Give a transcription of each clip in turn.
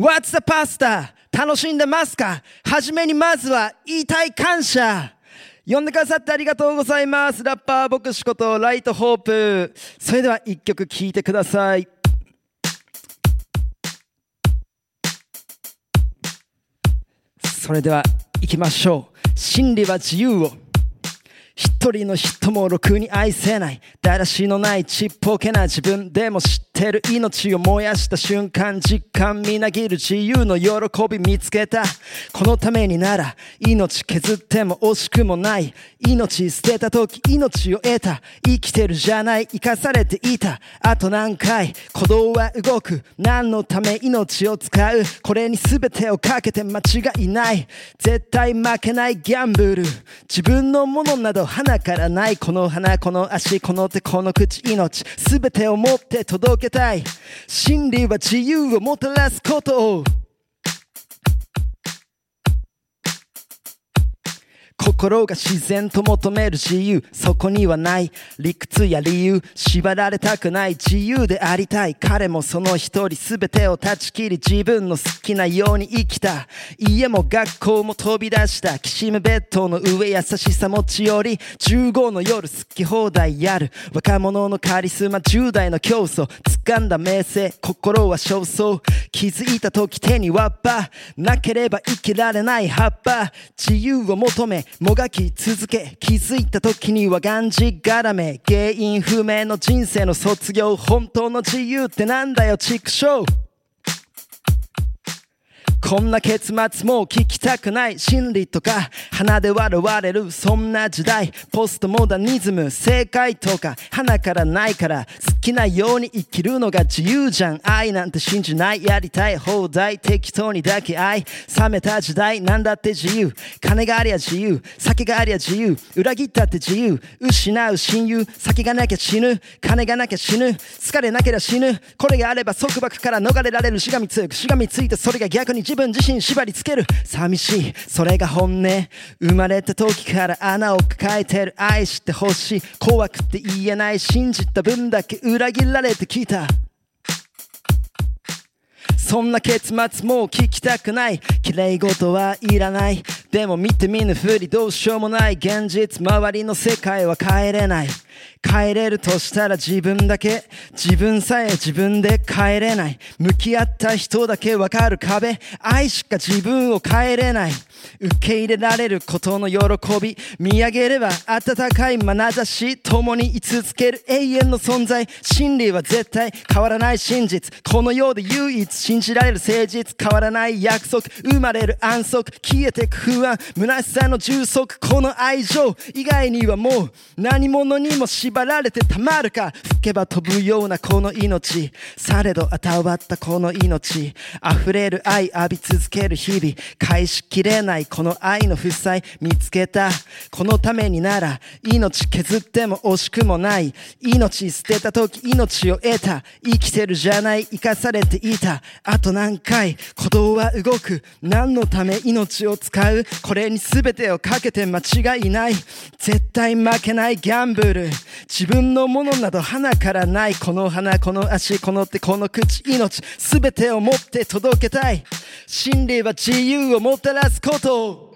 What's the pasta? 楽しんでますか？はじめにまずは言いたい感謝呼んでくださってありがとうございます。ラッパー牧師ことライトホープ。それでは一曲聴いてください。それでは行きましょう。真理は自由を。一人の人もろくに愛せないだらしのないちっぽけな自分でも知っててる命を燃やした瞬間実感みなぎる自由の喜び見つけたこのためになら命削っても惜しくもない命捨てた時命を得た生きてるじゃない生かされていたあと何回鼓動は動く何のため命を使うこれに全てをかけて間違いない絶対負けないギャンブル自分のものなど花からないこの花この足この手この口命全てを持って届けたい。真理は自由をもたらすこと。を心が自然と求める自由。そこにはない理屈や理由縛られたくない自由でありたい。彼もその一人全てを断ち切り自分の好きなように生きた。家も学校も飛び出した。きしむベッドの上優しさ持ち寄り。15の夜好き放題やる。若者のカリスマ10代の競争。掴んだ名声心は焦燥。気づいた時手にワッパなければ生きられない葉っぱ。自由を求めもがき続け気づいた時にはがんじがらめ。原因不明の人生の卒業本当の自由ってなんだよ畜生。こんな結末もう聞きたくない真理とか鼻で笑われるそんな時代ポストモダニズム正解とか鼻からないから好きなように生きるのが自由じゃん愛なんて信じないやりたい放題適当にだけ愛冷めた時代なんだって自由金がありゃ自由酒がありゃ自由裏切ったって自由失う親友酒がなきゃ死ぬ金がなきゃ死ぬ疲れなければ死ぬこれがあれば束縛から逃れられるしがみつく。しがみついてそれが逆に自分自身縛りつける。寂しい。それが本音。生まれた時から穴を抱えてる。愛してほしい。怖くて言えない。信じた分だけ裏切られてきた。そんな結末もう聞きたくない。綺麗事はいらない。でも見て見ぬふりどうしようもない。現実周りの世界は変えれない。帰れるとしたら自分だけ。自分さえ自分で帰れない。向き合った人だけわかる壁。愛しか自分を変えれない。受け入れられることの喜び。見上げれば温かい眼差し共に居続ける永遠の存在。真理は絶対変わらない真実。この世で唯一信じられる誠実変わらない約束生まれる安息消えてく不安虚しさの充足この愛情以外にはもう何者にも縛られてたまるか吹けば飛ぶようなこの命されど与わったこの命溢れる愛浴び続ける日々返しきれないこの愛の負債見つけたこのためになら命削っても惜しくもない命捨てた時命を得た生きてるじゃない。生かされていた。あと何回鼓動は動く。何のため命を使う。これに全てをかけて間違いない。絶対負けないギャンブル。自分のものなど花からない。この花この足この手この口命。全てを持って届けたい。真理は自由をもたらすこと。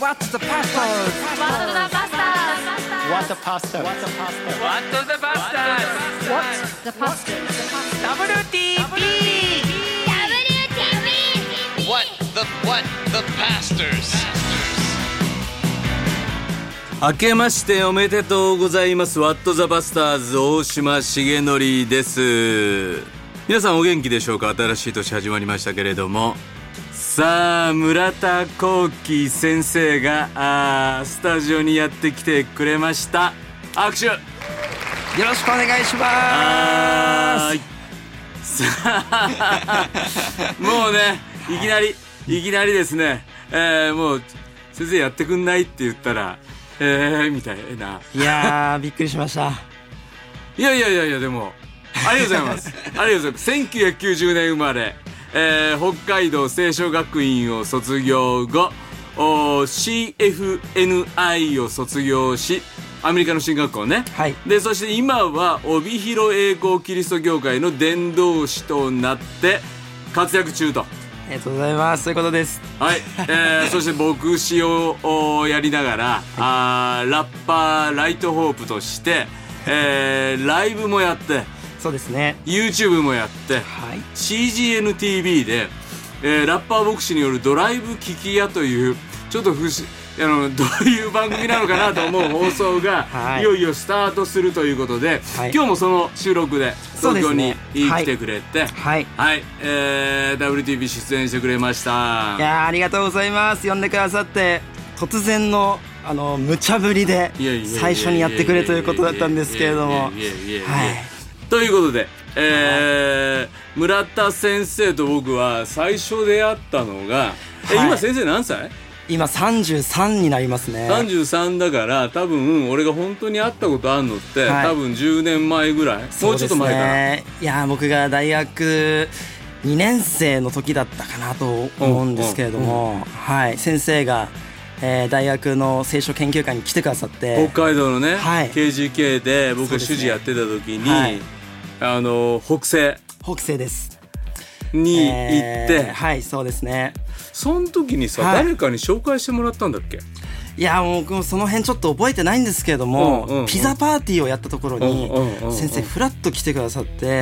What's the p a t h o pasta? What the pasta? What the pasta? The pasta. WTP! What the what the pastors? 明けましておめでとうございます。ワットザバスターズ大島重則です。皆さんお元気でしょうか新しい年始まりましたけれども。さあ、村田幸喜先生が、あースタジオにやってきてくれました。握手よろしくお願いしまはーい。さあ、もうね、いきなり、いきなりですね、えー、もう、先生やってくんないって言ったら、えー、みたいな。すいやーびっくりしましたいやいやいやいや、でも、ありがとうございます。ありがとうございます。1990年生まれ、えー、北海道清少学院を卒業後、お CFNI を卒業し、アメリカの進学校ね。はい。でそして今は帯広栄光キリスト教会の伝道師となって活躍中と。ありがとうございます。そういうことです。はい、えー、そして牧師をおやりながら、あーラッパーライトホープとして、えーライブもやってそうですね。YouTube もやってはい。CGNTV で、えーラッパー牧師によるドライブ聞き屋というちょっと不思あの どういう番組なのかなと思う放送が、はい。い、よいよスタートするということで、はい。今日もその収録で東京にはい。来てくれて、はい。はい、えー WTV 出演してくれました。いやーありがとうございます。呼んでくださって突然のあの無茶ぶりで最初にやってくれということだったんですけれどもはいということで、えー村田先生と僕は最初出会ったのが、えはい。今先生何歳？今33になりますね。33だから多分俺が本当に会ったことあるのって、はい。多分10年前ぐらい？もうちょっと前かな、ね、いやー僕が大学2年生の時だったかなと思うんですけれども、はい、先生が、えー大学の聖書研究会に来てくださって。北海道のね、はい。KGK で僕が主事やってた時に、はいあの北西。北西です。に行って、えーはいそうですね。その時にさ、はい。誰かに紹介してもらったんだっけ？いやもう僕もその辺ちょっと覚えてないんですけれども、うんうんうん。ピザパーティーをやったところにうんうんうんうん。先生フラッと来てくださって、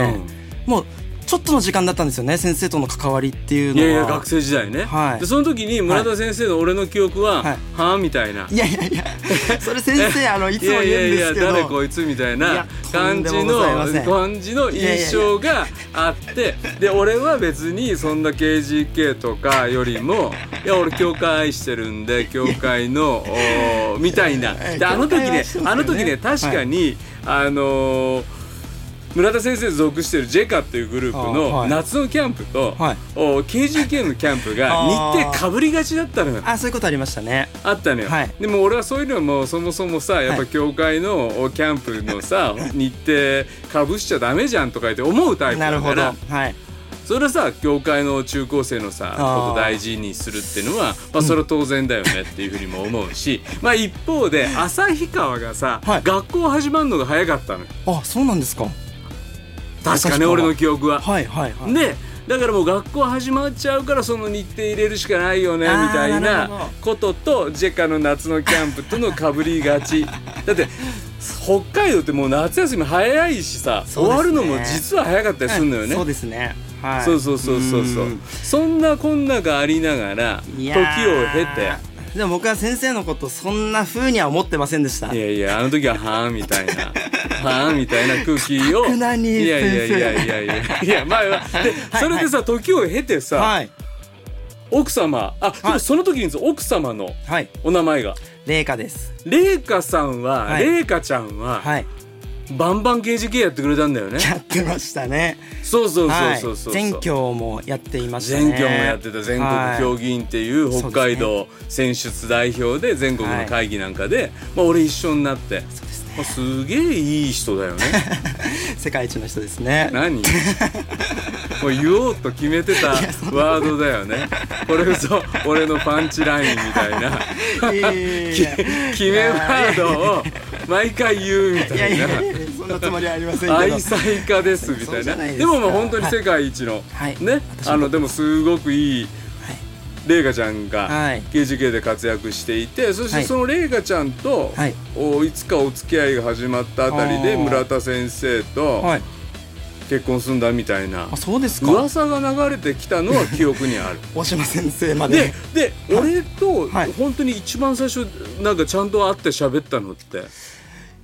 うん。もうちょっとの時間だったんですよね先生との関わりっていうのは。いやいや学生時代ね、はい。でその時に村田先生の俺の記憶は、はい。はあみたいな。いやいやいや それ先生あのいつも言うんですけど。いやいやいや誰こいつみたいいなや感じの感じの印象があってで俺は別にそんな KGK とかよりも いや俺教会愛してるんで教会のおみたいな。であの時ねね。あの時ね確かに、あのー村田先生属してるジェカっていうグループあのはい。夏のキャンプと、はい。お KGK のキャンプが日程かぶりがちだったのよ。あそういうことありましたね。あったのよ、はい。でも俺はそういうのはもうそもそもさやっぱはい教会のおキャンプのさ 日程かぶしちゃダメじゃんとか言って思うタイプなるほど。だからはい。それはさ教会の中高生のさこと大事にするっていうのはまあそれは当然だよねっていうふうにも思うし、まあ一方で旭川がさ、はい。学校始まるのが早かったのよ。あそうなんですか確かね俺の記憶は。はいはいはい。でだからもう学校始まっちゃうからその日程入れるしかないよねみたいなこととジェカの夏のキャンプとのかぶりがち。だって北海道ってもう夏休み早いしさ、ね。わるのも実は早かったりするのよね、そうですね。はい。そうそうそうそうそう。うん。そんなこんながありながら時を経てでも僕は先生のことそんな風には思ってませんでした。いやいやあの時ははあみたいな。はあみたいな空気を。いやいやいやいやいや。いやまあで それでさ時を経てさ、はい。奥様あ、でもその時に奥様のはい。お名前が。麗華です。麗華さんははい。麗華、ちゃんは、はいバンバン KGK やってくれたんだよね。やってましたね。そうそうそうはいそう。そう、全教もやっていましたね。全教もやってた。全国競技員っていうはい。北海道選出代表で全国の会議なんかで、まあ、俺一緒になって。まあ、すげえいい人だよね。世界一の人ですね。何？もう言おうと決めてたワードだよね。これぞ俺のパンチラインみたいな。決めワードを毎回言うみたいやいな。いやいやそんなつもりはありませんけど。愛妻家ですみたいな。でもまあ本当に世界一の、はい。ねあのでもすごくいい麗華ちゃんがはい。KGK で活躍していてそしはい。てその麗華ちゃんと、はい。おいつかお付き合いが始まったあたりで村田先生とはい。結婚すんだみたいなあそうですか。噂が流れてきたのは 記憶にある。大島先生まで。でで俺とはい。本当に一番最初なんかちゃんと会って喋ったのって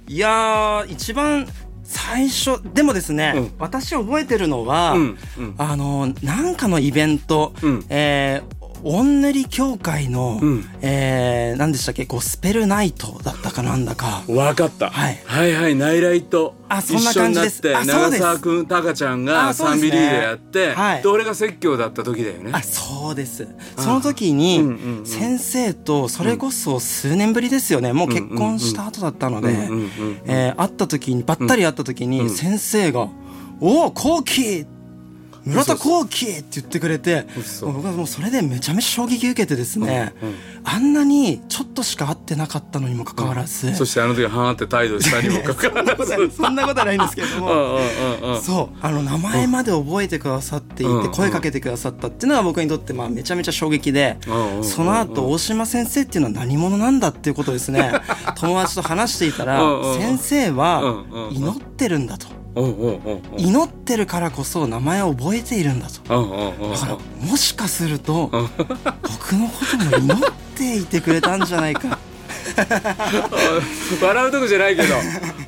いやー一番最初でもですね、うん。私覚えてるのは、うんうん。あのなんかのイベント、うん。えーオンネリ教会の、うん。えー何でしたっけ？ゴスペルナイトだったかなんだか。わかった、はい。はいはいナイライト。あそんな感じです。長澤君タカちゃんがサンビリーでやって、はい。で俺が説教だった時だよね。あそうです。その時に、先生とそれこそ数年ぶりですよね、もう結婚した後だったので、えー会った時にばったり会った時に先生が「おお後期!」っ村田幸喜って言ってくれて僕はもうそれでめちゃめちゃ衝撃受けてですね、うんうん。あんなにちょっとしか会ってなかったのにもかかわらず、そしてあの時はーって態度したにもかかわらず。そんなことはないんですけれどうんも。うんうんうん。そう。あの名前まで覚えてくださっていうん。て声かけてくださったっていうのが僕にとってまあめちゃめちゃ衝撃でうんうん。その後大島先生っていうのは何者なんだっていうことをですね。友達と話していたらうんうん。先生はうんうん祈ってるんだと。うんうんうんうん祈ってるからこそ名前を覚えているんだと。うんうんうんだからもしかすると僕のことも祈っていてくれたんじゃないか。笑うとこじゃないけど。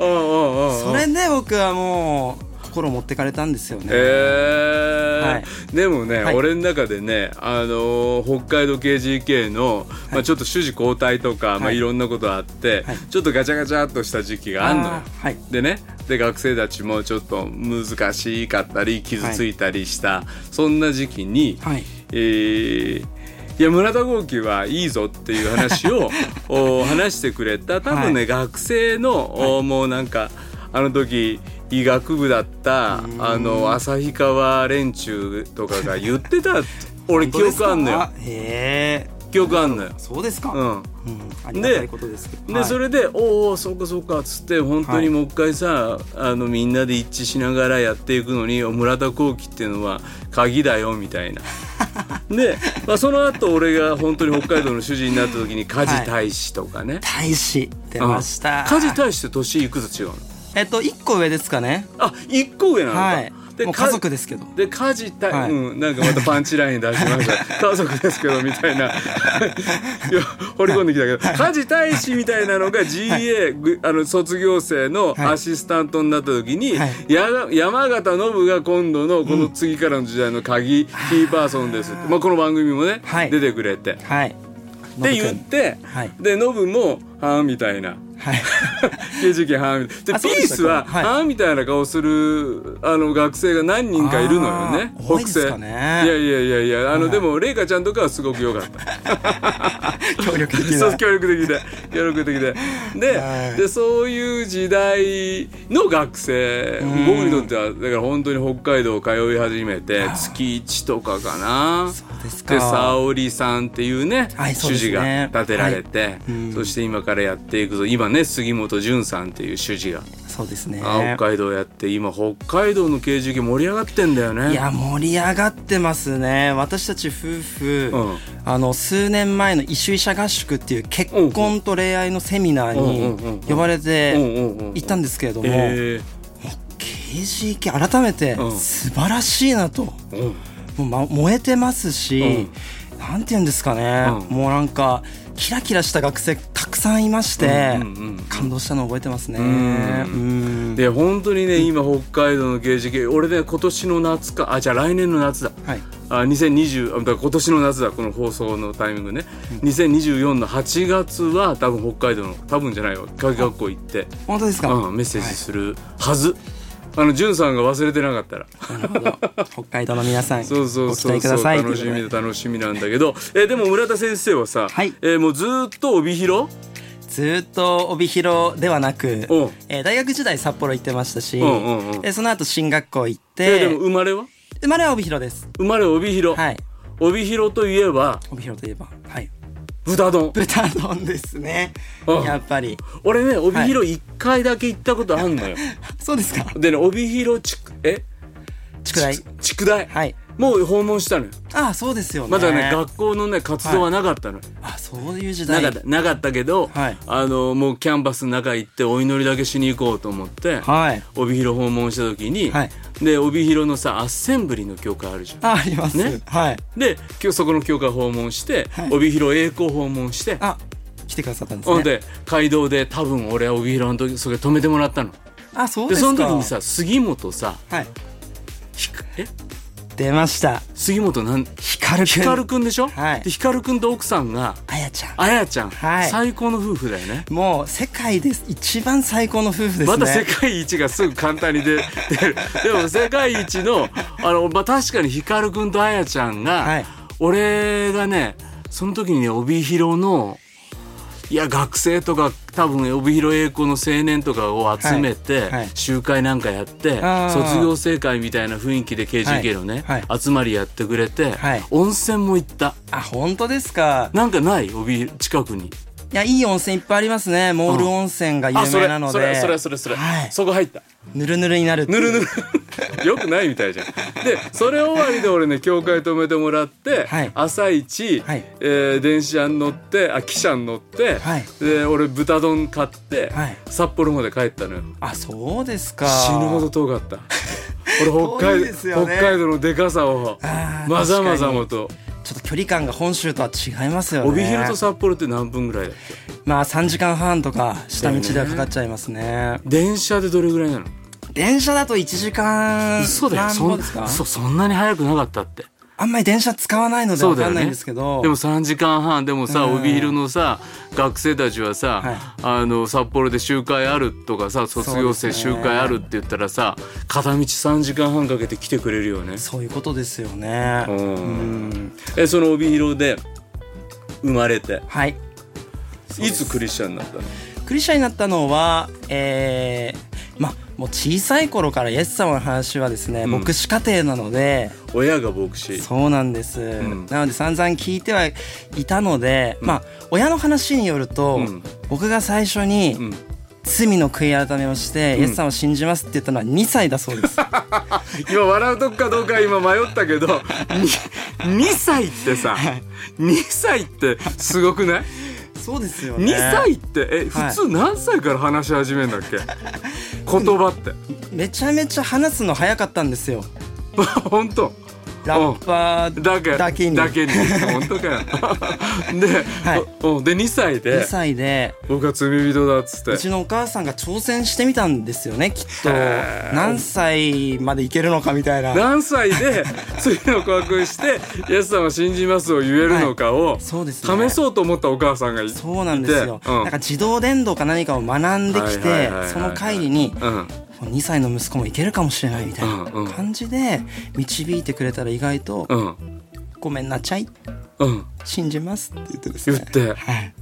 うんうんうんうん。それで僕はもう心持ってかれたんですよね、えー。はい。でもね、はい。俺の中でね、あのー北海道 KGK の、まあ、ちょっと主事交代とか、まあ、はい。いろんなことあって、はい。ちょっとガチャガチャっとした時期があんのよ。でねで学生たちもちょっと難しかったり傷ついたりした、そんな時期に、はい。えーいや村田豪輝はいいぞっていう話を お話してくれた多分ね、学生の、おもうなんかあの時医学部だったあの旭川連中とかが言ってた 俺記憶あんのよ。へえ。記憶あんのよ。そうですか、うん。うん。ではい。それで「おおそうかそうか」っつって本当にもう一回さ、あのみんなで一致しながらやっていくのに村田幸喜っていうのは鍵だよみたいな。で、まあ、その後俺が本当に北海道の主人になった時に梶大使とかね、大使出ました、うん。梶大使って年いくつ違うの？えっと一個上ですかね。あ一個上なのか、はい。もうか家族ですけど。で梶大、はい。うんなんかまたパンチライン出しました。家族ですけどみたいな。いや掘り込んできたけど。梶大使みたいなのが GA、ぐあの卒業生のはい。アシスタントになった時に、はい。やが山形信が今度のこの次からの時代の鍵、キーパーソンですまあ、この番組もね、はい。出てくれて。はい。って言って、はい。でノブも「はあ」みたいな。はい。刑事件はあみたいな。でピースは、はい。はあみたいな顔するあの学生が何人かいるのよね。北西。いやいやいやいやあの、はい。でもレイカちゃんとかはすごく良かった。協力的な。そう協力的で。協力的で。で,、はい。でそういう時代の学生。ん。僕にとってはだから本当に北海道通い始めて月1とかかな。そうですか。で沙織さんっていうね、はいそう主事が立てられて、うん。そして今からやっていくぞ。今ね杉本潤さんっていう主事が、そうですね。あ北海道やって今北海道の刑事件盛り上がってんだよね。いや盛り上がってますね。私たち夫婦、うん。あの数年前の異種医者合宿っていう結婚と恋愛のセミナーうんうんうんうんに呼ばれうんてうんうん。行ったんですけれども、え。KGK 改めてうん。素晴らしいなと、ーうん。もう、ま、燃えてますし、なんて言うんですかね、うん。もうなんかキラキラした学生たくさんいまして、うんうんうん感動したの覚えてますね。ん。うん。で本当にね今北海道の刑事系俺ね今年の夏かあじゃあ来年の夏だ。はい。あ2020あだから今年の夏だこの放送のタイミングね、2024の8月は多分北海道の多分じゃないわ科学校行って、本当ですか、うん、メッセージするはず、あの潤さんが忘れてなかったら。なるほど。北海道の皆さんそうそうそうそう待ください。楽しみで楽しみなんだけど、えーでも村田先生はさ、はい。えーもうずーっと帯広？ずーっと帯広ではなくえー大学時代札幌行ってましたし、うんうんうん。でその後進学校行っえーでても生まれは？生まれは帯広です。生まれは帯広、はい。帯広といえば？帯広といえば。はい豚丼。豚丼ですね。うん。やっぱり。俺ね帯広1回だけ行ったことあんのよ、そうですか。でね帯広地区え？宿題。地区大、はいもう訪問したのよ。ああそうですよね。まだね学校のね活動はなかったの。よ、あそういう時な代かったなかったけど、はい。あのもうキャンバスの中行ってお祈りだけしに行こうと思って、はい。帯広訪問した時に、はい。で帯広のさアッセンブリの教会あるじゃん。ああります。ね。はい。で今日そこの教会訪問して、はい。帯広栄光訪問してあ来てくださったんですね。ほんで街道で多分俺は帯広の時それ止めてもらったの。あそうですか。でその時にさ杉本さはい。ひくえ？出ました。杉本なん光くん。光くんでしょ、はい。で光くんと奥さんがあやちゃん。あやちゃん、はい。最高の夫婦だよね。もう世界です。一番最高の夫婦ですね。また世界一がすぐ簡単に出 出る。でも世界一のあの、まあ、確かに光くんとあやちゃんが、はい。俺がねその時にね帯広のいや学生とか多分帯広栄光の青年とかを集めて、集会なんかやって卒業生会みたいな雰囲気で KGK のね、集まりやってくれて、はい。温泉も行った。あ本当ですか。なんかない？帯広近くに。いやいい温泉いっぱいありますね。モール温泉が有あそれ名なので。それそれそれそれ、はい。そこ入った。ぬるぬるになるぬるぬる よくないみたいじゃん。でそれ終わりで俺ね教会止めてもらって、はい。朝一、はい。えー電車に乗ってあ汽車に乗って、はい。で俺豚丼買って、はい。札幌まで帰ったのよ。あそうですか。死ぬほど遠かった。俺北遠い海ですよね。北海道のでかさをあーまざまざもと。ちょっと距離感が本州とは違いますよね。帯広と札幌って何分ぐらいだっけ？まあ3時間半とか下道ではかかっちゃいますね。電車でどれぐらいなの？電車だと1時間嘘だよ。何そん歩ですか？そそんなに早くなかったって。あんまり電車使わないのでそうだよね。わかんないんですけど、でも3時間半でもさうん。帯広のさ学生たちはさ、はい。あの札幌で集会あるとかさ卒業生集会あるって言ったらさ片道3時間半かけて来てくれるよね。そういうことですよね。ううんん。えその帯広で生まれてはい。いつクリスチャンになったの？クリスチャンになったのはえー、まあもう小さい頃からイエス様の話はですね、うん。牧師家庭なので親が牧師。そうなんです、ん。なので散々聞いてはいたので、まあ親の話によると、うん。僕が最初に、ん。罪の悔い改めをして、イエス様を信じますって言ったのは2歳だそうです。今笑うとこかどうか今迷ったけど 2, 歳ってさ 2歳ってすごくない？そうですよね。2歳って？えはい。普通何歳から話し始めんだっけ？言葉って。めちゃめちゃ話すの早かったんですよ。本当？ラッパーだけだけに。だけに。本当かよ。で,、はい。おで2歳2で歳で、僕は罪人だっつって。うちのお母さんが挑戦してみたんですよね、きっと。何歳までいけるのかみたいな。何歳で 罪の告白して「イエス様を信じます」を言えるのかを、そうですね。試そうと思ったお母さんがいて。そうなんですよ。うん。なんか自動電動か何かを学んできはいはいてはいはいはい、その帰りに、うん2歳の息子もいけるかもしれないみたいな感じで導いてくれたら意外とうん「ごめんなちゃいうん。信じます」って言ってですね。言って。はい。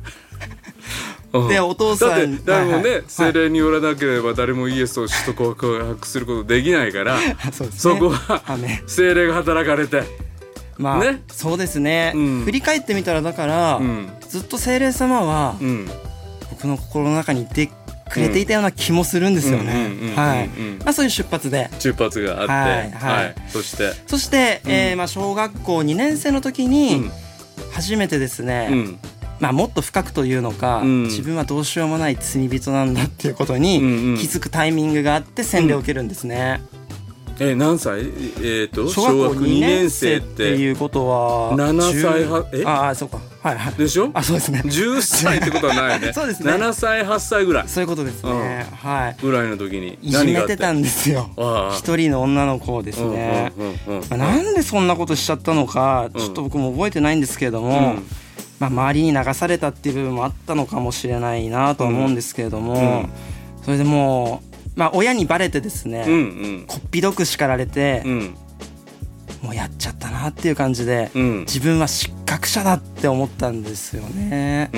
うん。でお父さんだって誰もね、はい。はい精霊によらなければ誰もイエスを主と告白することできないから そね。そこは精霊が働かれて。まあ、ね。そうですね、うん。振り返ってみたらだから、うん。ずっと精霊様はうん。僕の心の中にいてくれていたような気もするんですよね。うんうんうんうんはい。うんまあそういう出発で。出発があって。はいはい。そして。そして、えーまあ、小学校2年生の時に、うん。初めてですね、うん。まあ、もっと深くというのか、うん。自分はどうしようもない罪人なんだっていうことうんうん。に気づくタイミングがあって洗礼を受けるんですね、え何歳？えっ、と小学校2年生っていうことは7歳は10え？ああそうかはいはい。でしょ？あそうですね。10歳ってことはないよね。そうですね。7歳8歳ぐらい。そういうことですね、はい。ぐらいの時にいじめてたんですよ。一人の女の子をですね、うんうんうんうんまあなんでそんなことしちゃったのかちょっと僕も覚えてないんですけれども、うん。まあ、周りに流されたっていう部分もあったのかもしれないなとは思うんですけれども、それでもう、まあ、親にバレてですね、うんうん。こっぴどく叱られて、うんもうやっちゃったなっていう感じで、うん。自分は失格者だって思ったんですよね。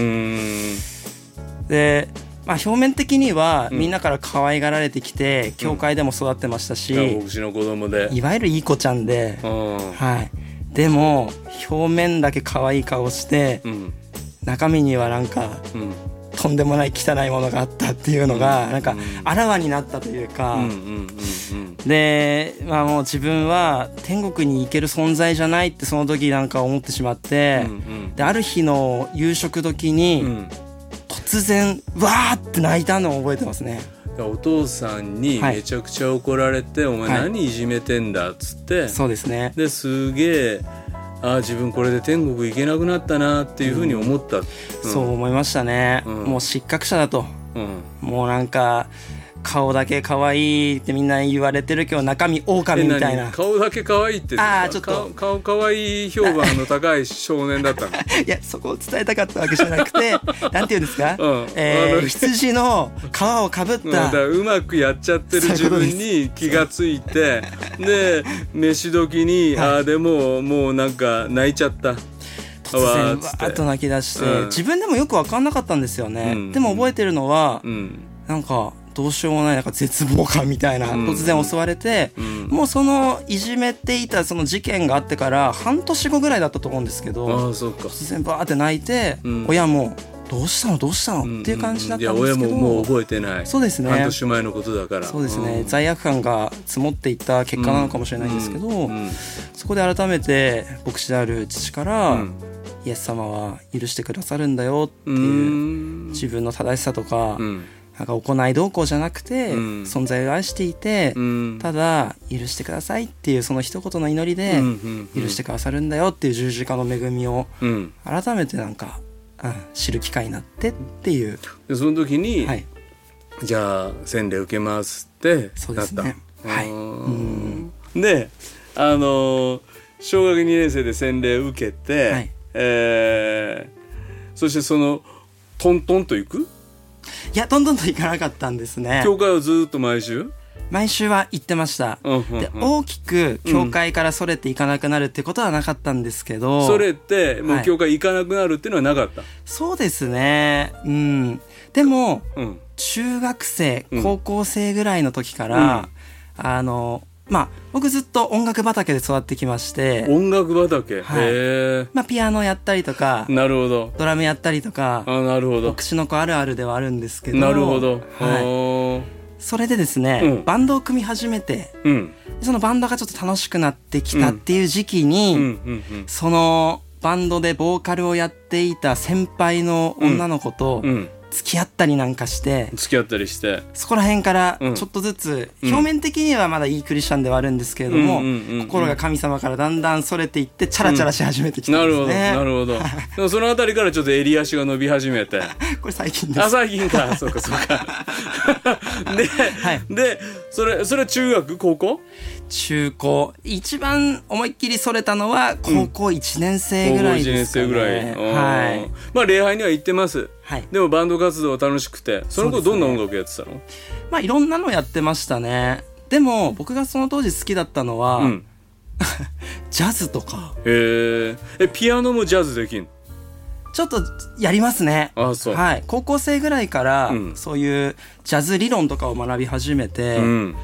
で、まあ、表面的にはうん。みんなから可愛がられてきて、教会でも育ってましたし、牧師の子供で。いわゆるいい子ちゃんで、うん。はい、でも表面だけ可愛い顔してうん。中身にはなんかうんとんでもない汚いものがあったっていうのがうん。なんかあらわになったというか、で、まあ、もう自分は天国に行ける存在じゃないってその時なんか思ってしまって、うんである日の夕食時に、突然わーって泣いたのを覚えてますね。お父さんにはい。めちゃくちゃ怒られて「お前はい。何いじめてんだ」っつってそうですね。ですげえああ自分これで天国行けなくなったなっていうふうに思った、そう思いましたね、うん。もう失格者だと。うん、もうなんか顔だけ可愛いってみんな言われてるけど中身狼みたいえな何？顔だけ可愛いってあーちょっと。顔顔可愛い評判の高い少年だったの。いやそこを伝えたかったわけじゃなくて なんていうんですか、うん。えー、羊の皮をかぶっうんだたからうまくやっちゃってる自分に気がついて で飯時に、ああでももうなんか泣いちゃった。突然わーっと泣き出して、うん。自分でもよく分かんなかったんですよね、うん。でも覚えてるのは、うん。なんかどうしようもないなんか絶望感みたいな、うん。突然襲われて、うん。もうそのいじめていたその事件があってから半年後ぐらいだったと思うんですけあどあそうか。突然バーって泣いて、うん。親も「どうしたの？どうしたの?」っていう感じだったんですけど、いや親ももう覚えてない。そうですね。半年前のことだから。そうですね、ん。罪悪感が積もっていった結果なのかもしれないんですけど、うん。そこで改めて牧師である父から、うん。イエス様は許してくださるんだよってういうん。自分の正しさとか、うんなんか行いどうこうじゃなくて、うん。存在を愛していて、うん。ただ許してくださいっていうその一言の祈りで、許してくださるんだよっていう十字架の恵みをうん。改めてなんか、うん、知る機会になってっていう、でその時に、はい、じゃあ洗礼受けますってなったそうですね。はい。うん。であのー小学2年生で洗礼受けて、はい。えーそしてそのトントンと行くいやどんどんといかなかったんですね。教会をずっと毎週、毎週は行ってました、うんうんうん。で大きく教会からそれていかなくなるってことはなかったんですけど、それってもうはい。教会行かなくなるっていうのはなかった、そうですね。うん。でもうん。中学生うん。高校生ぐらいの時から、あのまあ僕ずっと音楽畑で育ってきまして、音楽畑、はい。へまあ、ピアノやったりとかえなるほど。ドラムやったりとかあなるほど。牧師の子あるあるではあるんですけどなるほど、はい、それでですね、うん。バンドを組み始めていうん。そのバンドがちょっと楽しくなってきたっていう時期に、そのバンドでボーカルをやっていた先輩の女の子とうん付き合ったりなんかして、付き合ったりしてそこら辺からうんちょっとずつ、うん表面的にはまだいいクリスチャンではあるんですけれども、うんうんうんうん心が神様からだんだんそれていってチャラチャラし始めてきたなんるほど、ですね、なるほど。でもそのあたりからちょっと襟足が伸び始めて。これ最近であ、す最近か。そうか、そうか。で、はいで、それ、それは中学？高校？中高。一番思いっきりそれたのは高校1年生ぐらいですかね、高校1年生ぐらい。はい。うん。まあ、礼拝には行ってます。はい。でもバンド活動は楽しくて、その頃そうですねどんな音楽やってたの？まあいろんなのやってましたね。でも僕がその当時好きだったのは、うん。ジャズとか。へえ。え、ピアノもジャズできんの？ちょっとやりますね。はい。高校生ぐらいから、うん。そういうジャズ理論とかを学び始めて、うん。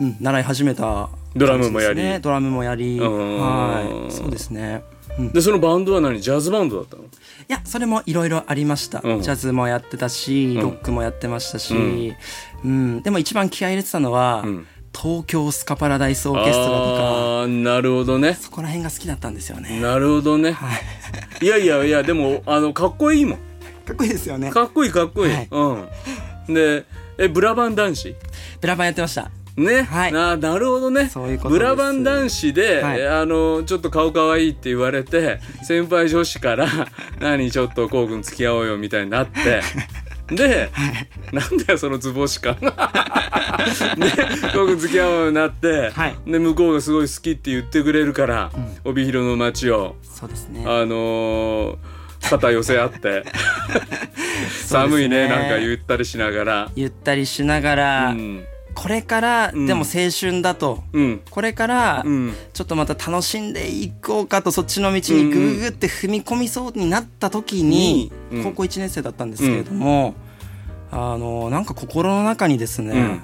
うん、習い始めたドラムもやり。ドラムもやり。うんはい。そうですね、うん、いで、そのバンドは何？ジャズバンドだったの？やそれもいろいろありました、うん。ジャズもやってたしうん。ロックもやってましたし、うん。でも一番気合い入れてたのは、うん東京スカパラダイスオーケストラとか。ああ、なるほどね。そこら辺が好きだったんですよね。なるほどね。はい。いやいやいや、でも、あの、かっこいいもん。かっこいいですよね。かっこいいかっこいい。はい。うん。で、え、ブラバン男子？ブラバンやってました。ね、はい。ななるほどね。そういうことです。ブラバン男子で、はい。えあのちょっと顔かわいいって言われて先輩女子から「何ちょっとこうくん付き合おうよ」みたいになって で、なんだよその図星感。でこうくん付き合おうようになって、はい。で向こうがすごい好きって言ってくれるから、帯広の街をそうですね。あのー肩寄せ合って。寒いねなんかゆったりしながら。ゆったりしながら、うんこれから、んでも青春だと、うん。これから、うん。ちょっとまた楽しんでいこうかとそっちの道にグーグって踏み込みそうになった時に、うん。高校1年生だったんですけれども、あのなんか心の中にですね、うん。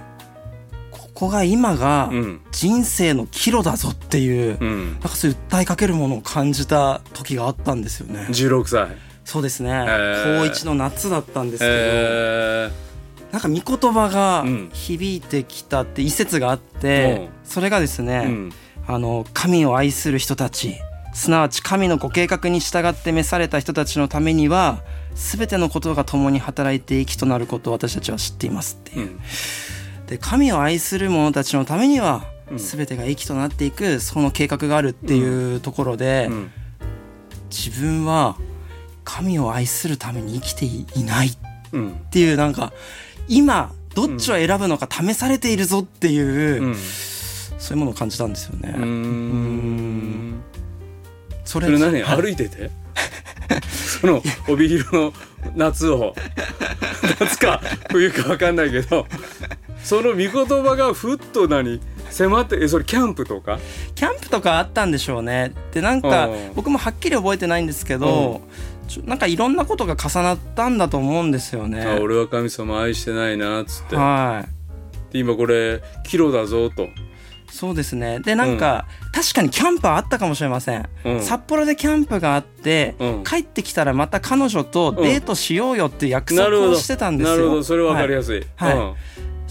ここが今がうん。人生の岐路だぞっていう、うん。なんかそういう訴えかけるものを感じた時があったんですよね。16歳。そうですね、ー。高1の夏だったんですけど、えなんか御言葉がうん。響いてきたって一節があって、それがですね、あの神を愛する人たちすなわち神のご計画に従って召された人たちのためには全てのことが共に働いて益となることを私たちは知っていますっていう。う、ん。で神を愛する者たちのためにはうん。全てが益となっていくその計画があるっていうところで、うん。自分は神を愛するために生きていないっうんていうなんか今どっちを選ぶのか試されているぞっていう、うん。そういうものを感じたんですよね。うーん。そそれ何？はい。歩いてて？その帯広の夏を。夏か冬か分かんないけど。その御言葉がふっと何？迫ってえそれキャンプとか？キャンプとかあったんでしょうね。でなんかうん。僕もはっきり覚えてないんですけど、ちょなんかいろんなことが重なったんだと思うんですよね。あ俺は神様愛してないなっつって。はい。で今これキロだぞと。そうですね。でなんか、確かにキャンプはあったかもしれません、うん。札幌でキャンプがあって、うん。帰ってきたらまた彼女とデートしようよって約束をしてたんですよ。なるほど。それ分かりやすい、はい。はい。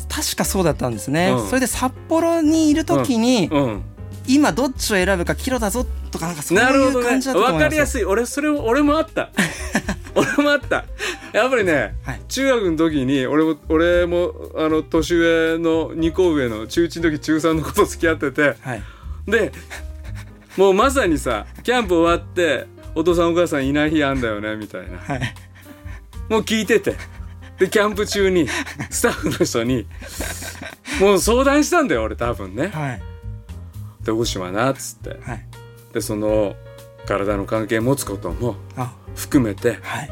確かそうだったんですね、うん。それで札幌にいる時に、うん、うん今どっちを選ぶかキロだぞとかなんかそういう感じだと思分いますかりやすい。俺それ俺もあった。俺もあった。やっぱりね、はい。中学の時に俺も俺もあの年上の2個上の中1の時中3の子と付き合ってて。はい。でもうまさにさキャンプ終わってお父さんお母さんいない日あんだよねみたいな。はい。もう聞いてて。でキャンプ中にスタッフの人にもう相談したんだよ俺多分ね。はいで大島なっつってはいでその体の関係持つことも含めてはい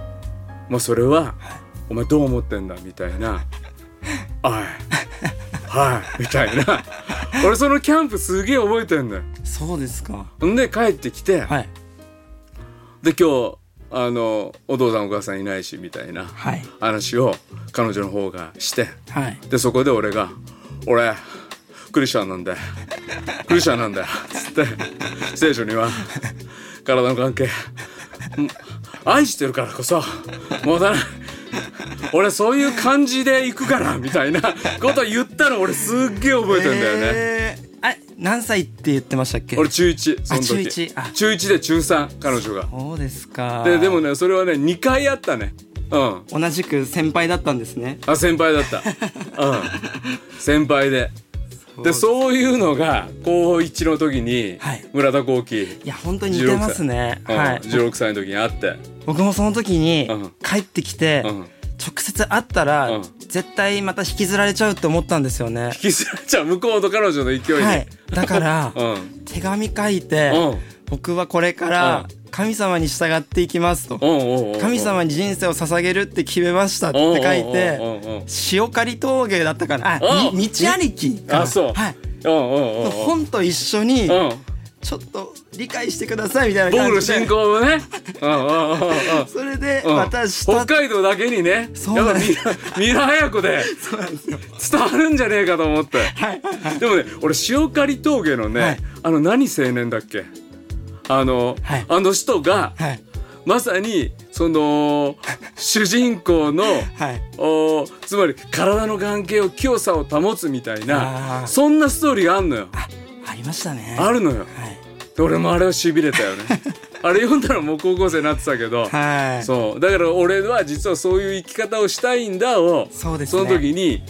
もうそれは、お前どう思ってんだみたいな「はいはい」みたいな俺そのキャンプすげえ覚えてんだよそうですかんで帰ってきて、はいで今日あのお父さんお母さんいないしみたいな話を彼女の方がしてはいでそこで俺が「俺クリスチャンなんでクリスチャンなんだよ」つって聖書には体の関係。うん愛してるからこそもたない。俺そういう感じで行くからみたいなこと言ったの俺すっげえ覚えてんだよね、えーあ何歳って言ってましたっけ？俺中1その時。あ中一。あ。中1で中3彼女が。そうですか。ででもねそれはね2回あったね。うん。同じく先輩だったんですね。あ先輩だった。うん。先輩ででそういうのが高1の時にはい。村田幸喜、いや本当に似てますね。うん。はい。16歳の時に会って、僕もその時にうん。帰ってきてうん、直接会ったらうん。絶対また引きずられちゃうって思ったんですよね。引きずられちゃう。向こうと彼女の勢いに、はい。だからうん。手紙書いてうん僕はこれから神様に従っていきますと。神様に人生を捧げるって決めましたって書いて塩刈峠だったかな。あ道ありきかな。あそう。はい。本と一緒にうん。ちょっと理解してくださいみたいな感じで。信仰をね。それでうん。渡した。北海道だけにね。やっぱミラミラ早くで伝わるんじゃねえかと思って。でもね俺塩刈峠のね、はい。あの何青年だっけ？あの、はい。あの人がはい。まさにその 主人公のはい。おつまり体の関係を清さを保つみたいなそんなストーリーがあんのよ。ありましたね。あるのよ。はい。で俺もあれはしびれたよね。あれ読んだらもう高校生になってたけど、はい。そう。だから俺は実はそういう生き方をしたいんだをそうですね。の時に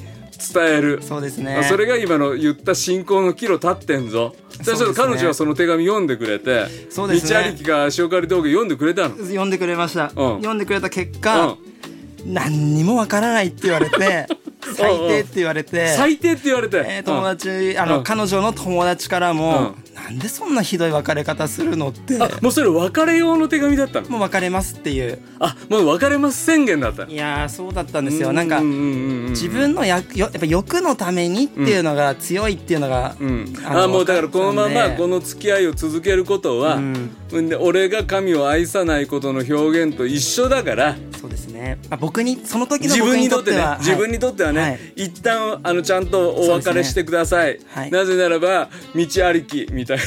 伝える。そうですね。それが今の言った信仰の岐路立ってんぞ。でそうですね。ちょっと彼女はその手紙読んでくれてそうですね。道ありきが塩刈り峠読んでくれたの、読んでくれました、うん。読んでくれた結う果ん、、何にもわからないって言われて 最低って言われて最低って言われて、えー友達、あの、うん。彼女の友達からも、うなんでそんなひどい別れ方するのって。うんあもうそれ別れ用の手紙だったの？もう別れますっていう。あもう別れます宣言だったの？いやーそうだったんですよ。なんか自分のやよやっぱ欲のためにっていうのが強いっていうのが、うん、あのあもうだからこのままこの付き合いを続けることは、うん。で俺が神を愛さないことの表現と一緒だからそうですね、まあ、僕にその時の自分にとってね、は自分にとってはね、はい。一旦あのちゃんとお別れしてください、はい。なぜならば道ありきみたいな。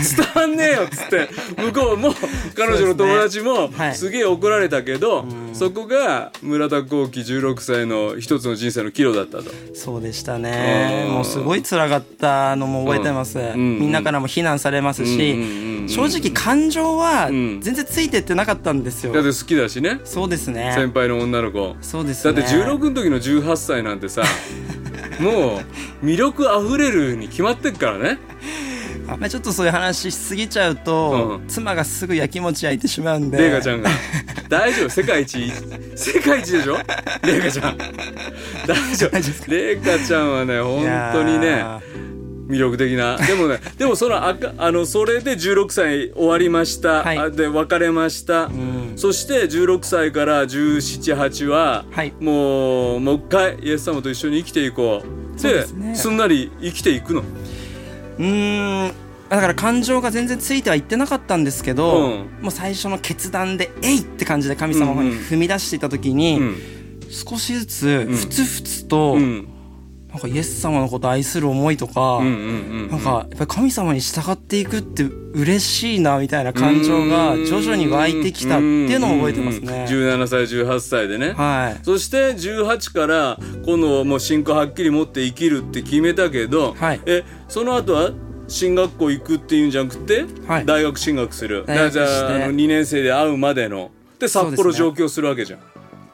伝わんねえよっつって。向こうも彼女の友達もはいすげえ怒られたけどそ,、こが村田幸喜16歳の一つの人生の岐路だったと。そうでしたね。うん。もうすごい辛かったのも覚えてます、ん。みんなからも非難されますし、うんうんうんうん正直感情はん。全然ついてってなかったんですよ、だって好きだしね。そうですね。先輩の女の子。そうですね。だって16の時の18歳なんてさ もう魅力あふれるに決まってっからね。あんまりちょっとそういう話しすぎちゃうと、うん。妻がすぐやきもち焼いてしまうんで。レイカちゃんが。大丈夫？世界一世界一でしょ？レイカちゃん。大丈大丈夫です夫レイカちゃんはね本当にいねや魅力的な。でもね でもそのあかあのそれで16歳終わりました、はい。あで別れました、ん。そして16歳から1718は、はい。もうもう一回イエス様と一緒に生きていこう。そうですね。すんなり生きていくの？うーん。だから感情が全然ついてはいってなかったんですけど、うん。もう最初の決断で「えい!」って感じで神様に踏み出していた時に、うん。少しずつふつふつと、うんなんかイエス様のことを愛する思いとか、なんかやっぱり神様に従っていくって嬉しいなみたいな感情が徐々に湧いてきたっていうのを覚えてますね。17歳18歳でね、はい。そして18からこのもう信仰はっきり持って生きるって決めたけど、はい。えその後は進学校行くっていうんじゃなくて、はい。大学進学する。大学して。じゃああの2年生で会うまでの。で札幌上京するわけじゃん、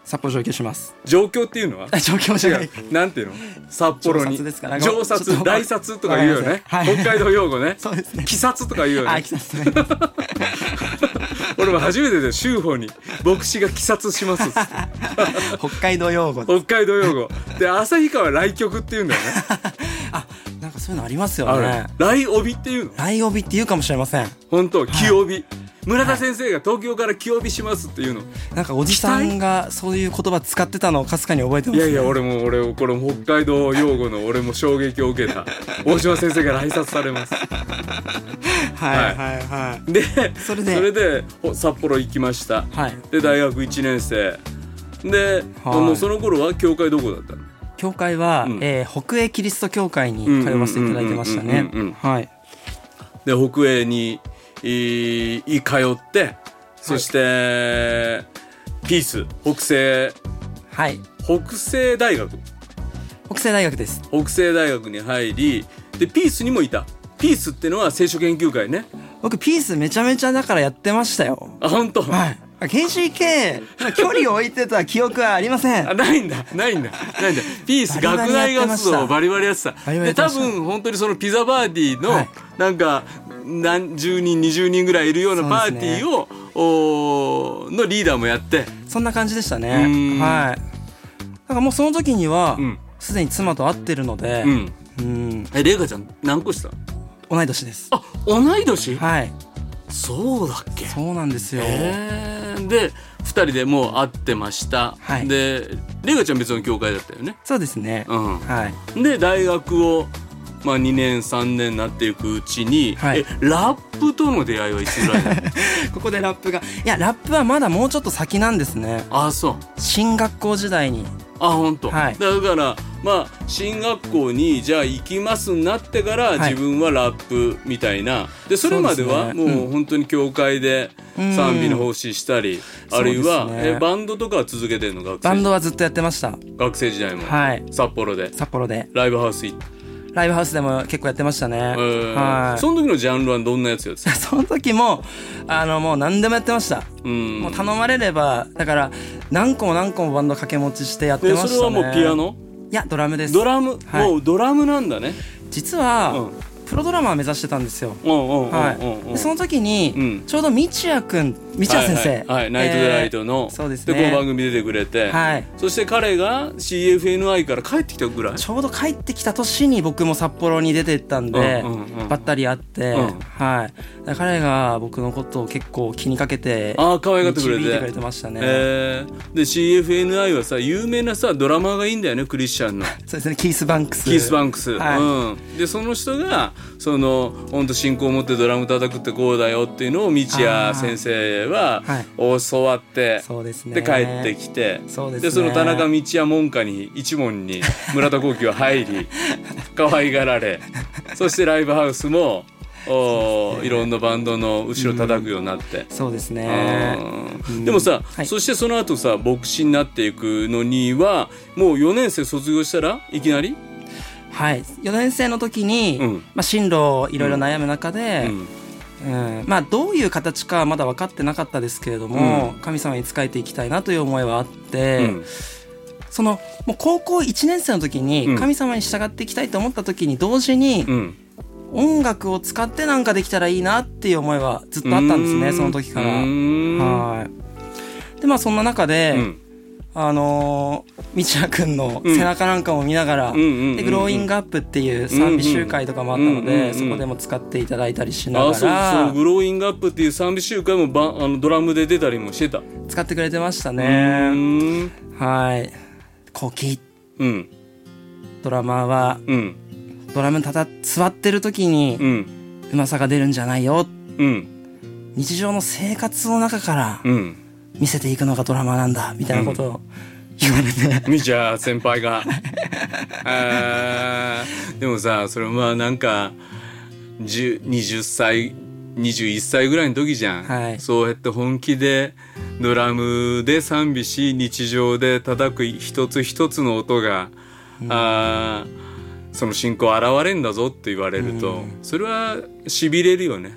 札幌上京します。上京っていうのは？あ上京じゃない。違う。なんていうの？札幌に。上札大札とか言うよね、はい。北海道用語ね。そうですね。鬼札とか言うよあ、ね。俺も初めてで州法に。牧師が鬼殺します 北海道用語。で。北海道用語。で旭川来局っていうんだよね。あ、なんかそういうのありますよあねる。来帯っていうの？ライオビって言うかもしれません。本当木帯、村田先生が東京から木帯しますっていうの、なんかおじさんがそういう言葉使ってたのをかすかに覚えてます、ね。いやいや俺も俺もこれも北海道用語の俺も衝撃を受けた。大島先生から挨拶されます。はいはいはでそれで？でほ札幌行きました、はい。で大学1年生。で、はい。もうその頃は教会どこだったの？い。教会は、うん。えー北営キリスト教会に通わせていただいてましたね。はい。で北営にいい通ってそして、ピース北西はい。北西大学北西大学です。北西大学に入りでピースにもいたピースってのは聖書研究会ね僕ピースめちゃめちゃだからやってましたよ。あ本当、はい。KCK、距離を置いてた記憶はありません。あないんだ。ないんだ。ないんだ。ピース学内活動をバリバリやってた。で多分本当にそのピザバーディーの、はい。なんか何十人20人ぐらいいるようなパーティーを、おーのリーダーもやって。そんな感じでしたうね。ん。はい。だからもうその時にはうん、すでに妻と会ってるのでう、ん。うん、えレイカちゃん何個した同い年です。あ同い年？はい。そうだっけ？そうなんですよ。えー、で2人でもう会ってました、はいでレイカちゃん別の教会だったよねそうですね。うんはい。で大学を、まあ、2年3年になっていくうちに、はい。えラップとの出会いはいつぐらい ここでラップが。いや、ラップはまだもうちょっと先なんですね。あそう。進学校時代に。あ本当、はい。だからまあ進学校にじゃあ行きますになってから、はい。自分はラップみたいな。でそれまではもう本当に教会でうん。賛美の奉仕したり、あるいは、ねえバンドとかは続けてるの？学生バンドはずっとやってました。学生時代も、はい。札幌で。札幌で。ライブハウス行って、ライブハウスでも結構やってましたね。えーはい。その時のジャンルはどんなやつやつ その時も、あの、もう何でもやってました。うんもう頼まれれば、だから、何個も何個もバンド掛け持ちしてやってでましたね。それはもうピアノ？いや、ドラムです。ドラム、はいもうドラムなんだね実は、うんプロドラマー目指してたんですよ。その時に、うん。ちょうど道也くん道也先生、はいはい。はいナイトデライトの、えーそうですね。この番組出てくれて、はい。そして彼が CFNI から帰ってきたぐらい？ちょうど帰ってきた年に僕も札幌に出てったんで、ばったり会って、うん。はい、彼が僕のことを結構気にかけてああ可愛がってくれて。てくれてましたね、えー。で CFNI はさ有名なさドラマーがいいんだよねクリスチャンの。そうですねキース・バンクス。キース・バンクス、はい。うん、でその人がその本当信仰を持ってドラム叩くってこうだよっていうのを道也先生ははい。教わって、そうですね。で帰ってきてそうですね。その田中道也門下に一門に 村田幸喜は入り可愛がられ そしてライブハウスもおいろんなバンドの後ろ叩くようになって。そうですね。うん。でもさ、はい。そしてその後さ牧師になっていくのにはもう4年生卒業したらいきなり、はい。4年生の時に、うん。まあ、進路をいろいろ悩む中うで、ん。うん。まあ、どういう形かはまだ分かってなかったですけれども、神様に仕えていきたいなという思いはあって、うん。そのもう高校1年生の時うん。に神様に従っていきたいと思った時に同時にうん。音楽を使ってなんかできたらいいなっていう思いはずっとあったんですねその時から。はい。でまあそんな中で、うんあのー、道也くんの背中なんかも見ながら、んうんでグローイングアップっていう賛美集会とかもあったので、うんそこでも使っていただいたりしなあがそうそらうグローイングアップっていう賛美集会もばあのドラムで出たりもしてた。使ってくれてましたうね。はい。コキ。うん。ドラマーはうん。ドラムただ座ってる時にうん。うまさが出るんじゃないよ。うん。日常の生活の中からうん見せていくのがドラマーなんだみたいなことを言われて、みちゃ先輩が。でもさそれまあなんか10 20歳21歳ぐらいの時じゃん、はい。そうやって本気でドラムで賛美し日常で叩く一つ一つの音が、あーその信仰現れんだぞって言われると、それはしびれるよね。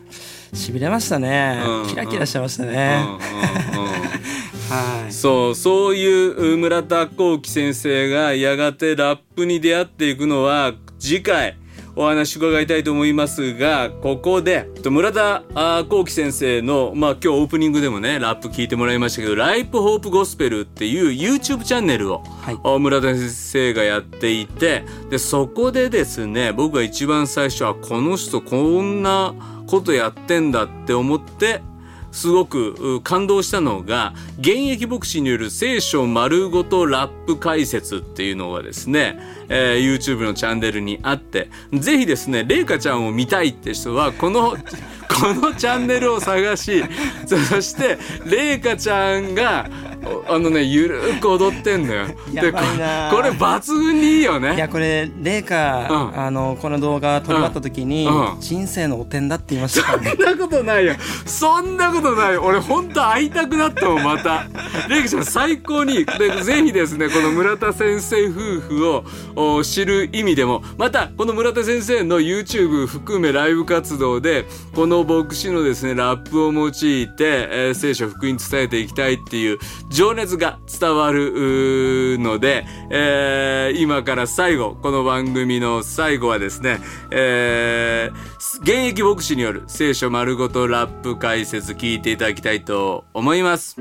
しびれましたねうん。キラキラしてましたうんうんね。うん はい。そうそういう村田幸喜先生がやがてラップに出会っていくのは次回お話伺いたいと思いますがここでと村田幸喜先生の、まあ、今日オープニングでもねラップ聞いてもらいましたけど「ライプホープゴスペル」っていう YouTube チャンネルを、はいあ村田先生がやっていてでそこでですね僕が一番最初はこの人こんなことやってんだって思ってすごく感動したのが現役牧師による聖書丸ごとラップ解説っていうのがですね、えー YouTube のチャンネルにあってぜひですねレイカちゃんを見たいって人はこのこのチャンネルを探しそしてレイカちゃんが あのねゆるーく踊ってんのよ。やばいなここれ抜群にいいよね。いやこれレイカ、うんあのこの動画撮り終わった時に、うんうん人生の汚点だって言いましたねそんなことないよ。そんなことないよ。俺本当会いたくなったもん、また。レイキちゃん最高に、でぜひですね、この村田先生夫婦をお知る意味でも、また、この村田先生の YouTube 含めライブ活動で、この牧師のですね、ラップを用いて、えー聖書福音伝えていきたいっていう情熱が伝わるので、えー今から最後、この番組の最後はですね、えー現役牧師による聖書丸ごとラップ解説聞いていただきたいと思います。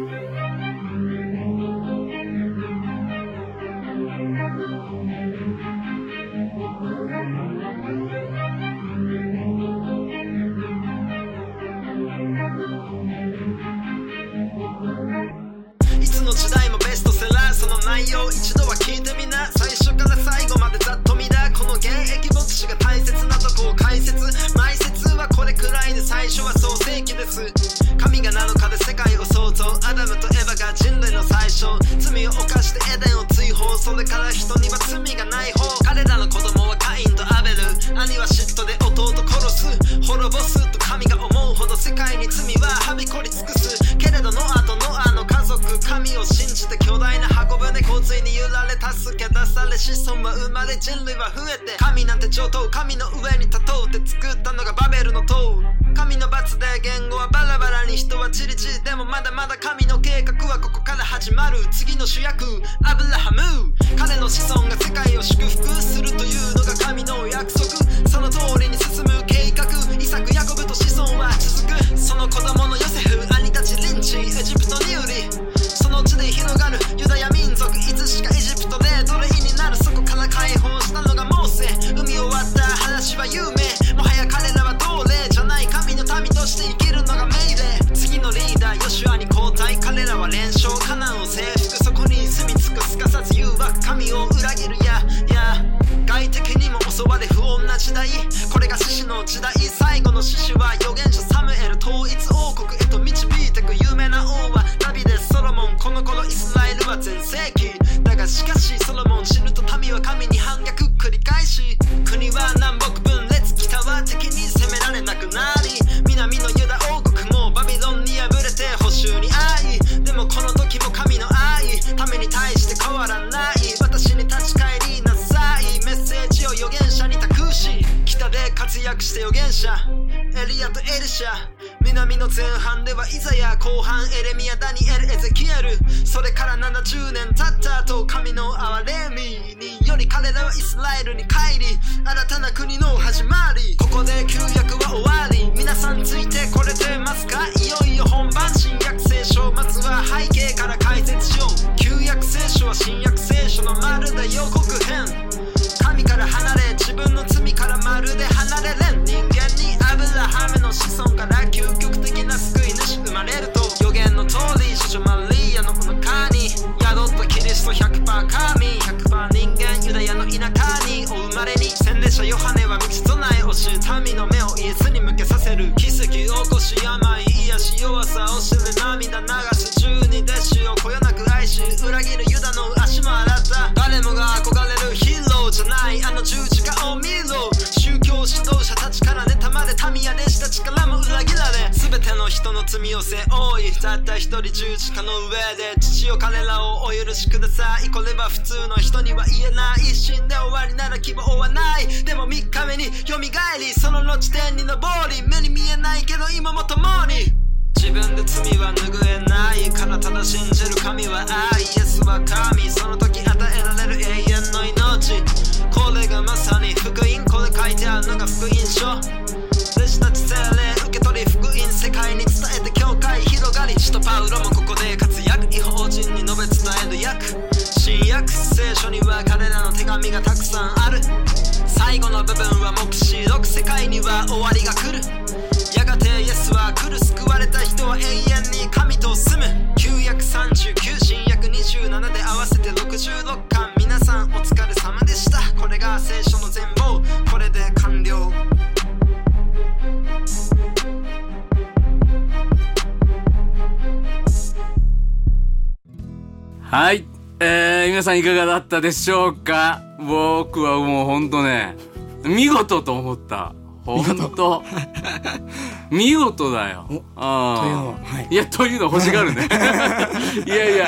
創造アダムとエヴァが人類の最初罪を犯してエデンを追放それから人には罪がない方彼らの子供はカインとアベル兄は嫉妬で弟殺す滅ぼすと神が思うほど世界に罪ははびこり尽くすけれどノアとノアの家族神を信じて巨大な箱舟洪水に揺られ助け出され子孫は生まれ人類は増えて神なんて上等神の上に立とうって作ったのがバベルの塔。神の罰で言語はバラバラに人はチリチリ。でもまだまだ神の計画はここから始まる。次の主役。アブラハム。彼の子孫が世界を祝福するというのが神の約束。その通りに進む計画。イサクヤコブと子孫は続く。その子供のヨセフ兄たちリンチエジプトに売り。その地で広がるユダヤ民族。いつしかエジプトで奴隷になる。そこから解放したのがモーセ。海を割った。話は有名。十字架の上で父よ彼らをお許しください。これは普通の人には言えない。一瞬で終わりなら希望はない。でも3日目に蘇りその後天に昇り目に見えないけど今も共に。自分で罪は拭えないからただ信じる神は愛イエスは神。その時与えられる永遠の命。これがまさに福音。これ書いてあるのが福音書。弟子たち精霊。受け取り福音世界に伝えて教会広がり使徒パウロもここで活躍。違法人に述べ伝える役新約聖書には彼らの手紙がたくさんある。最後の部分は黙示録世界には終わりが来る。やがてイエスは来る救われた人は永遠に神と住む。旧約39新約27で合わせて66巻。皆さんお疲れ様でした。これが聖書の全貌。これで完了。はい。えー、皆さんいかがだったでしょうか？僕はもうほんとね、見事と思った。ほんと。見事だよ。あーというのははいいや、というの欲しがるね。いやいや、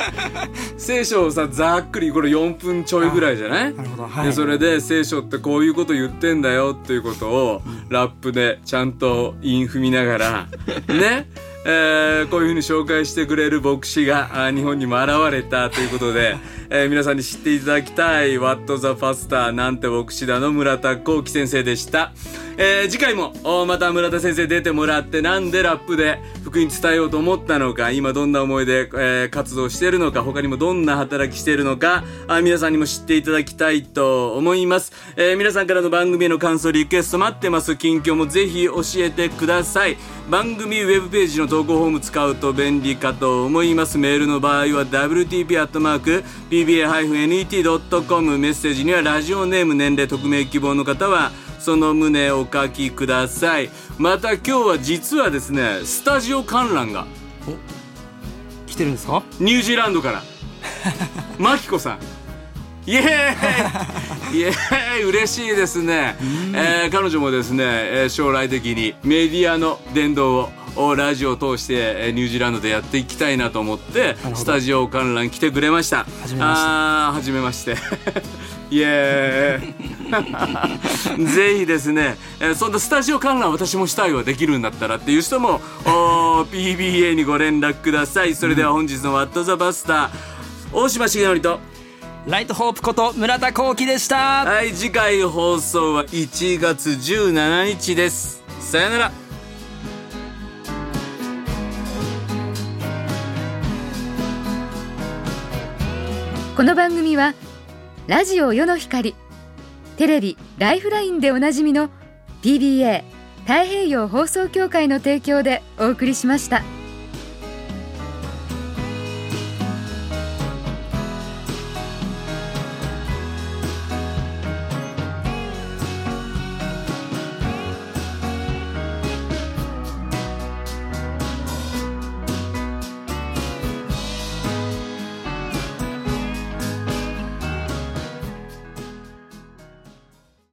聖書をさ、ざっくりこれ4分ちょいぐらいじゃない？なるほどはいで、それで聖書ってこういうこと言ってんだよっていうことを、ラップでちゃんと韻踏みながら、ね？えーこういうふうに紹介してくれる牧師が日本にも現れたということで、えー皆さんに知っていただきたい What the Pastor なんて牧師だの村田幸喜先生でした。えー次回もまた村田先生出てもらってなんでラップで福音伝えようと思ったのか今どんな思いで、えー活動しているのか他にもどんな働きしているのかあ皆さんにも知っていただきたいと思います、えー皆さんからの番組への感想リクエスト待ってます。近況もぜひ教えてください。番組ウェブページの投稿フォーム使うと便利かと思います。メールの場合は wtp.pba-net.com メッセージにはラジオネーム年齢匿名希望の方はその旨お書きください。また今日は実はですねスタジオ観覧が来てるんですか？ニュージーランドから。マキコさんイエーイ。イエーイ。嬉しいですね、えー彼女もですね、えー将来的にメディアの伝道ををラジオを通して、えーニュージーランドでやっていきたいなと思ってスタジオ観覧来てくれました。はじめましてあーはじめまして。イエーイ。ぜひですね、えーそんなスタジオ観覧私もしたいわ。できるんだったらっていう人も PBA にご連絡ください。それでは本日の「ワット・ザ・バスター」大島重則とライトホープこと村田幸喜でした。はい次回放送は1月17日です。さよなら。この番組はラジオ世の光テレビ「ライフライン」でおなじみの PBA 太平洋放送協会の提供でお送りしました。